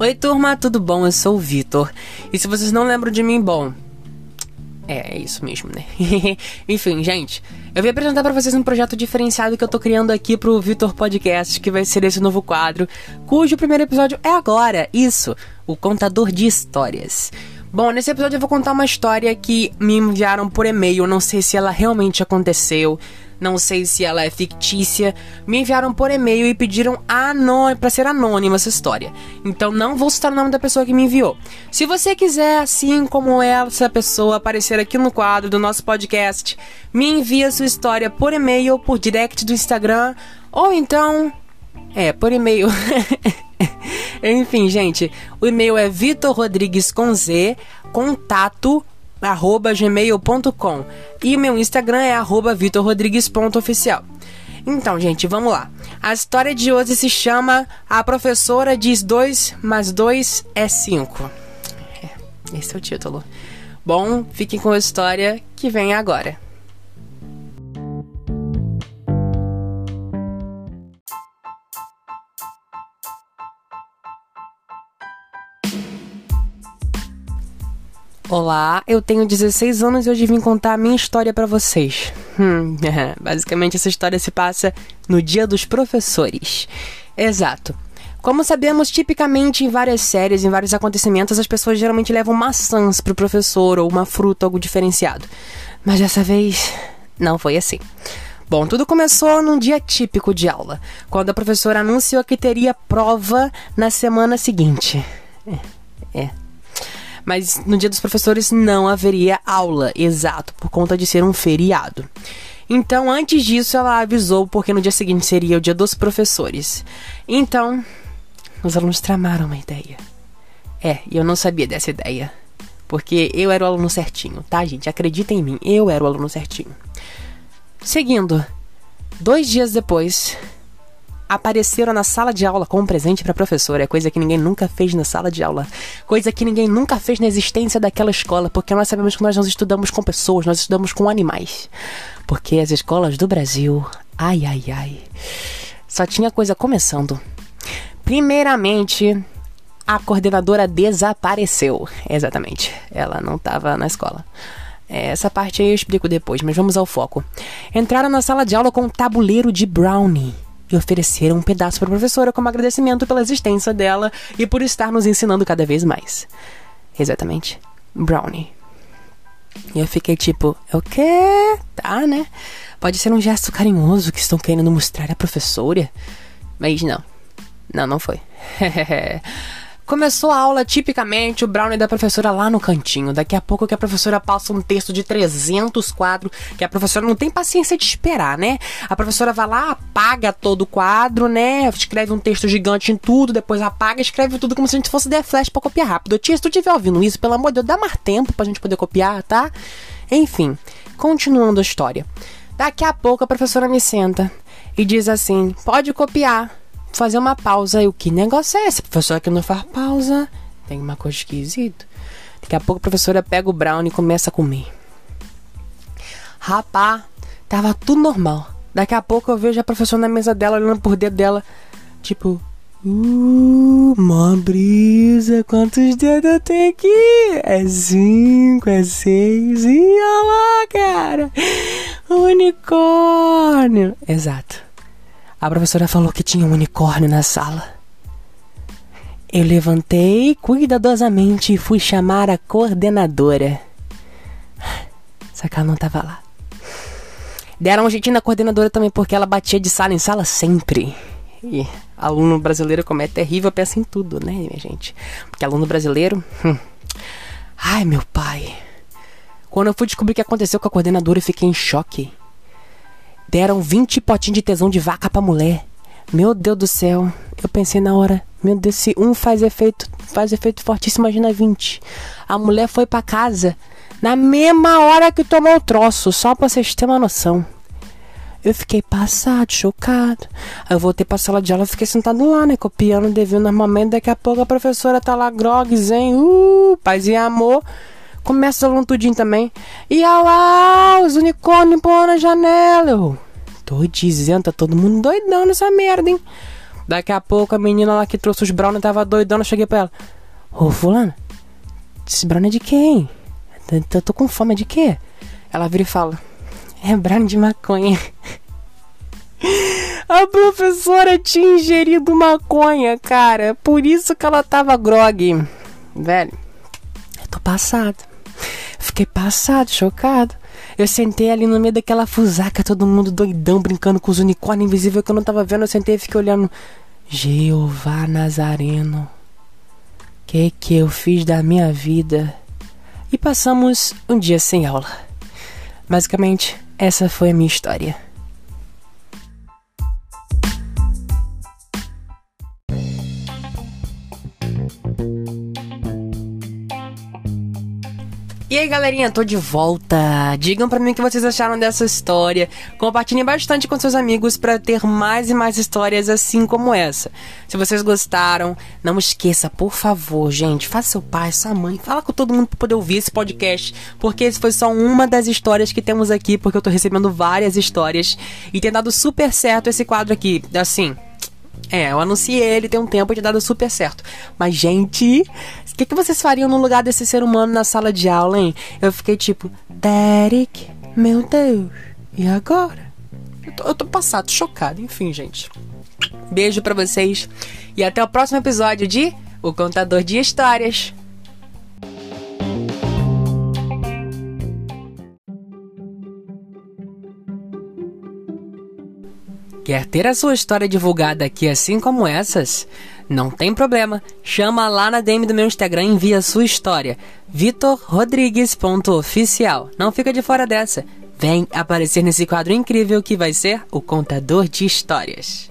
Oi, turma, tudo bom? Eu sou o Vitor. E se vocês não lembram de mim, bom. É, é isso mesmo, né? Enfim, gente, eu vim apresentar para vocês um projeto diferenciado que eu tô criando aqui pro Vitor Podcast, que vai ser esse novo quadro, cujo primeiro episódio é agora. Isso, o contador de histórias. Bom, nesse episódio eu vou contar uma história que me enviaram por e-mail, não sei se ela realmente aconteceu, não sei se ela é fictícia, me enviaram por e-mail e pediram para ser anônima essa história. Então não vou citar o nome da pessoa que me enviou. Se você quiser, assim como essa pessoa, aparecer aqui no quadro do nosso podcast, me envia sua história por e-mail, por direct do Instagram, ou então. É, por e-mail. Enfim, gente, o e-mail é vitorrodrigues com Z, contato arroba gmail.com e o meu Instagram é arroba vitorrodrigues.oficial. Então, gente, vamos lá. A história de hoje se chama A Professora Diz 2 mais 2 é 5. É, esse é o título. Bom, fiquem com a história que vem agora. Olá, eu tenho 16 anos e hoje vim contar a minha história para vocês. Hum, basicamente essa história se passa no Dia dos Professores. Exato. Como sabemos, tipicamente em várias séries, em vários acontecimentos, as pessoas geralmente levam maçãs pro professor ou uma fruta, algo diferenciado. Mas dessa vez, não foi assim. Bom, tudo começou num dia típico de aula, quando a professora anunciou que teria prova na semana seguinte. É, é mas no dia dos professores não haveria aula, exato, por conta de ser um feriado. Então, antes disso, ela avisou porque no dia seguinte seria o dia dos professores. Então, os alunos tramaram uma ideia. É, e eu não sabia dessa ideia. Porque eu era o aluno certinho, tá, gente? Acreditem em mim, eu era o aluno certinho. Seguindo, dois dias depois, apareceram na sala de aula com um presente para professora, é coisa que ninguém nunca fez na sala de aula, coisa que ninguém nunca fez na existência daquela escola, porque nós sabemos que nós não estudamos com pessoas, nós estudamos com animais. Porque as escolas do Brasil, ai ai ai, só tinha coisa começando. Primeiramente, a coordenadora desapareceu. Exatamente, ela não estava na escola. Essa parte aí eu explico depois, mas vamos ao foco. Entraram na sala de aula com um tabuleiro de brownie e ofereceram um pedaço para a professora como agradecimento pela existência dela e por estar nos ensinando cada vez mais. Exatamente. Brownie. E eu fiquei tipo, é o quê? Tá, né? Pode ser um gesto carinhoso que estão querendo mostrar à professora. Mas não. Não, não foi. Começou a aula tipicamente o brownie da professora lá no cantinho. Daqui a pouco que a professora passa um texto de 300 quadros, que a professora não tem paciência de esperar, né? A professora vai lá, apaga todo o quadro, né? Escreve um texto gigante em tudo, depois apaga, escreve tudo como se a gente fosse der flash pra copiar rápido. Tia, se tu estiver ouvindo isso, pelo amor de Deus, dá mais tempo pra gente poder copiar, tá? Enfim, continuando a história. Daqui a pouco a professora me senta e diz assim: pode copiar fazer uma pausa. E o que negócio é esse? Professora que não faz pausa. Tem uma coisa esquisita. Daqui a pouco a professora pega o brownie e começa a comer. Rapá, tava tudo normal. Daqui a pouco eu vejo a professora na mesa dela, olhando por dentro dela. Tipo, Uh, brisa, quantos dedos eu tenho aqui? É cinco, é seis, e olha lá, cara! Unicórnio! Exato. A professora falou que tinha um unicórnio na sala. Eu levantei cuidadosamente e fui chamar a coordenadora. Ela não estava lá. Deram um jeitinho na coordenadora também, porque ela batia de sala em sala sempre. E aluno brasileiro, como é terrível, pensa em tudo, né, minha gente? Porque aluno brasileiro. Hum. Ai, meu pai. Quando eu fui descobrir o que aconteceu com a coordenadora, eu fiquei em choque. Deram 20 potinhos de tesão de vaca pra mulher. Meu Deus do céu. Eu pensei na hora, meu Deus, se um faz efeito, faz efeito fortíssimo, imagina 20. A mulher foi para casa na mesma hora que tomou o troço, só pra vocês terem uma noção. Eu fiquei passado, chocado. Aí eu voltei pra sala de aula e fiquei sentado lá, né? Copiando, devendo normalmente. Daqui a pouco a professora tá lá, grog, zen, uh, paz e amor. Começa falando tudinho também. E olha lá, os unicórnios pô na janela. Eu tô dizendo, tá todo mundo doidão nessa merda, hein? Daqui a pouco a menina lá que trouxe os brownies tava doidona, eu cheguei pra ela. Ô, fulano, esse brownie é de quem? Eu tô com fome, é de quê? Ela vira e fala, é brownie de maconha. A professora tinha ingerido maconha, cara. Por isso que ela tava grog. Velho, eu tô passado. Fiquei passado, chocado. Eu sentei ali no meio daquela fusaca, todo mundo doidão, brincando com os unicórnios invisíveis que eu não tava vendo. Eu sentei e fiquei olhando. Jeová Nazareno. Que que eu fiz da minha vida? E passamos um dia sem aula. Basicamente, essa foi a minha história. E aí galerinha, tô de volta. Digam para mim o que vocês acharam dessa história. Compartilhem bastante com seus amigos para ter mais e mais histórias assim como essa. Se vocês gostaram, não esqueça, por favor, gente, faça seu pai, sua mãe, fala com todo mundo para poder ouvir esse podcast, porque esse foi só uma das histórias que temos aqui, porque eu tô recebendo várias histórias e tem dado super certo esse quadro aqui. Assim, é, eu anunciei ele tem um tempo e tem dado super certo. Mas, gente, o que, que vocês fariam no lugar desse ser humano na sala de aula, hein? Eu fiquei tipo, Derek, meu Deus, e agora? Eu tô, eu tô passado, chocado. Enfim, gente. Beijo para vocês e até o próximo episódio de O Contador de Histórias. Quer ter a sua história divulgada aqui assim como essas? Não tem problema. Chama lá na DM do meu Instagram e envia sua história. vitorrodrigues.oficial. Não fica de fora dessa. Vem aparecer nesse quadro incrível que vai ser o Contador de Histórias.